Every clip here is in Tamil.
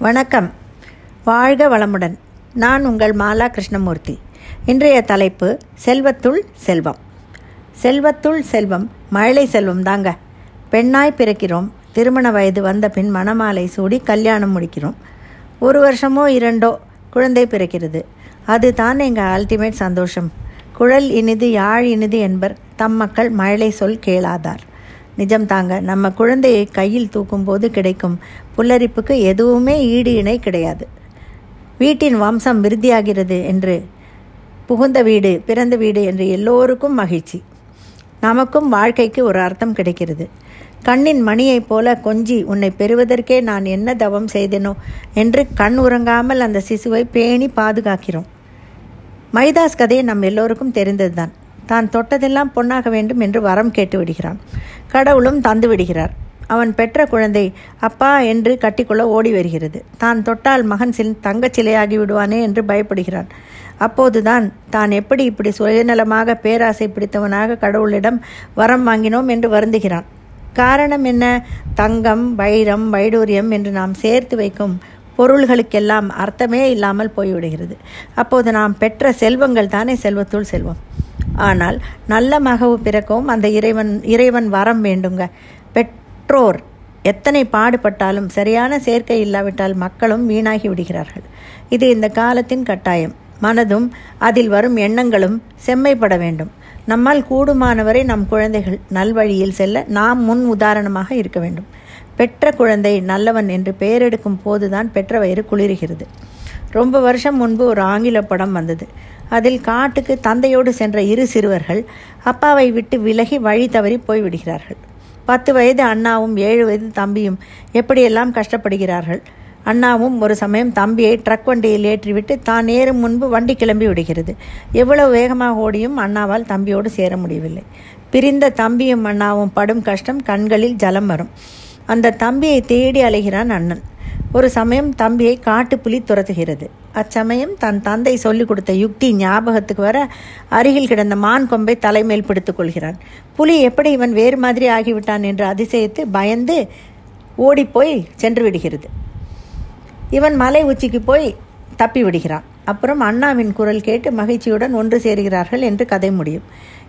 வணக்கம். வாழ்க வளமுடன். நான் உங்கள் மாலா கிருஷ்ணமூர்த்தி. இன்றைய தலைப்பு செல்வத்துள் செல்வம். செல்வத்துள் செல்வம் மழலை செல்வம் தாங்க. பெண்ணாய் பிறக்கிறோம். திருமண வயது வந்த பின் மணமாலை சூடி கல்யாணம் முடிக்கிறோம். ஒரு வருஷமோ இரண்டோ குழந்தை பிறக்கிறது. அதுதான் எங்கள் அல்டிமேட் சந்தோஷம். குழல் இனிது யாழ் இனிது என்பர் தம் மக்கள் மழலை சொல் கேளாதார். நிஜம் தாங்க. நம்ம குழந்தையை கையில் தூக்கும்போது கிடைக்கும் புல்லரிப்புக்கு எதுவுமே ஈடு இணை கிடையாது. வீட்டின் வம்சம் விருத்தியாகிறது என்று புகுந்த வீடு பிறந்த வீடு என்று எல்லோருக்கும் மகிழ்ச்சி. நமக்கும் வாழ்க்கைக்கு ஒரு அர்த்தம் கிடைக்கிறது. கண்ணின் மணியைப் போல கொஞ்சி உன்னை பெறுவதற்கே நான் என்ன தவம் செய்தேனோ என்று கண் உறங்காமல் அந்த சிசுவை பேணி பாதுகாக்கிறோம். மைதாஸ் கதை நம் எல்லோருக்கும் தெரிந்ததுதான். தான் தொட்டதெல்லாம் பொன்னாக வேண்டும் என்று வரம் கேட்டு விடுகிறான். கடவுளும் தந்து விடுகிறார். அவன் பெற்ற குழந்தை அப்பா என்று கட்டிக்கொள்ள ஓடி வருகிறது. தான் தொட்டால் மகன் சில் தங்கச் சிலையாகி விடுவானே என்று பயப்படுகிறான். அப்போதுதான் தான் எப்படி இப்படி சுயநலமாக பேராசை பிடித்தவனாக கடவுளிடம் வரம் வாங்கினோம் என்று வருந்துகிறான். காரணம் என்ன? தங்கம் வைரம் வைடூரியம் என்று நாம் சேர்த்து வைக்கும் பொருள்களுக்கெல்லாம் அர்த்தமே இல்லாமல் போய்விடுகிறது. அப்போது நாம் பெற்ற செல்வங்கள் தானே செல்வத்துள் செல்வம். ஆனால் நல்ல மகவு பிறக்கவும் அந்த இறைவன் இறைவன் வரம் வேண்டுங்க. பெற்றோர் எத்தனை பாடுபட்டாலும் சரியான சேர்க்கை இல்லாவிட்டால் மக்களும் வீணாகி விடுகிறார்கள். இது இந்த காலத்தின் கட்டாயம். மனதும் அதில் வரும் எண்ணங்களும் செம்மைப்பட வேண்டும். நம்மால் கூடுமானவரை நம் குழந்தைகள் நல்வழியில் செல்ல நாம் முன் உதாரணமாக இருக்க வேண்டும். பெற்ற குழந்தை நல்லவன் என்று பெயரெடுக்கும் போதுதான் பெற்ற வயிறு குளிர்கிறது. ரொம்ப வருஷம் முன்பு ஒரு ஆங்கில படம் வந்தது. அதில் காட்டுக்கு தந்தையோடு சென்ற இரு சிறுவர்கள் அப்பாவை விட்டு விலகி வழி தவறி போய்விடுகிறார்கள். பத்து வயது அண்ணாவும் ஏழு வயது தம்பியும் எப்படியெல்லாம் கஷ்டப்படுகிறார்கள்? அண்ணாவும் ஒரு சமயம் தம்பியை ட்ரக் வண்டியில் ஏற்றிவிட்டு தான் நேரம் முன்பு வண்டி கிளம்பி விடுகிறது. எவ்வளவு வேகமாக ஓடியும் அண்ணாவால் தம்பியோடு சேர முடியவில்லை. பிரிந்த தம்பியும் அண்ணாவும் படும் கஷ்டம் கண்களில் ஜலம் வரும். அந்த தம்பியை தேடி அலைகிறான் அண்ணன். ஒரு சமயம் தம்பியை காட்டுப்புலி துரத்துகிறது. அச்சமயம் தன் தந்தை சொல்லிக் கொடுத்த யுக்தி ஞாபகத்துக்கு வர அருகில் கிடந்த மான் கொம்பை தலைமேல் பிடித்து கொள்கிறான். புலி எப்படி இவன் வேறு மாதிரி ஆகிவிட்டான் என்று அதிசயித்து பயந்து ஓடிப்போய் சென்று விடுகிறது. இவன் மலை உச்சிக்கு போய் தப்பி விடுகிறான். அப்புறம் அண்ணாவின் குரல் கேட்டு மகிழ்ச்சியுடன் ஒன்று சேருகிறார்கள் என்று கதை முடியும்.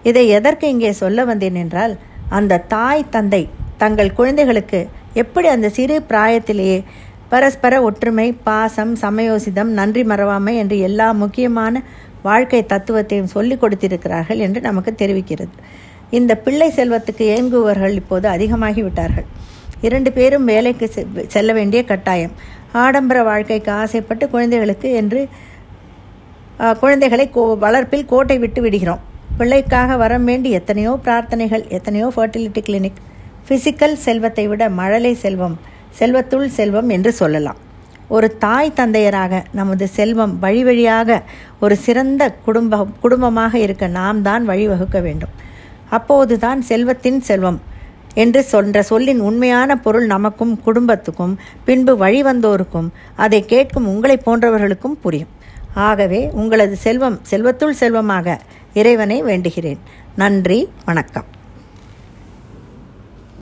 இதை எதற்கு இங்கே சொல்ல வந்தேன் என்றால் அந்த தாய் தந்தை தங்கள் குழந்தைகளுக்கு எப்படி அந்த சிறு பிராயத்திலேயே பரஸ்பர ஒற்றுமை பாசம் சமயோசிதம் நன்றி மறவாமை என்று எல்லா முக்கியமான வாழ்க்கை தத்துவத்தையும் சொல்லிக் கொடுத்திருக்கிறார்கள் என்று நமக்கு தெரிவிக்கிறது. இந்த பிள்ளை செல்வத்துக்கு ஏங்குபவர்கள் இப்போது அதிகமாகி விட்டார்கள் இரண்டு பேரும் வேலைக்கு செல்ல வேண்டிய கட்டாயம். ஆடம்பர வாழ்க்கைக்கு ஆசைப்பட்டு குழந்தைகளுக்கு என்று குழந்தைகளை கோ வளர்ப்பில் கோட்டை விட்டு விடுகிறோம். பிள்ளைக்காக வர வேண்டி எத்தனையோ பிரார்த்தனைகள் எத்தனையோ ஃபர்டிலிட்டி கிளினிக் ஃபிசிக்கல் செல்வத்தை விட மழலை செல்வம் செல்வத்துள் செல்வம் என்று சொல்லலாம். ஒரு தாய் தந்தையராக நமது செல்வம் வழி வழியாக ஒரு சிறந்த குடும்பம் குடும்பமாக இருக்க நாம் தான் வழிவகுக்க வேண்டும். அப்போதுதான் செல்வத்தின் செல்வம் என்று சொல்ற சொல்லின் உண்மையான பொருள் நமக்கும் குடும்பத்துக்கும் பின்பு வழிவந்தோருக்கும் அதை கேட்கும் உங்களை போன்றவர்களுக்கும் புரியும். ஆகவே உங்களது செல்வம் செல்வத்துள் செல்வமாக இறைவனை வேண்டுகிறேன். நன்றி வணக்கம்.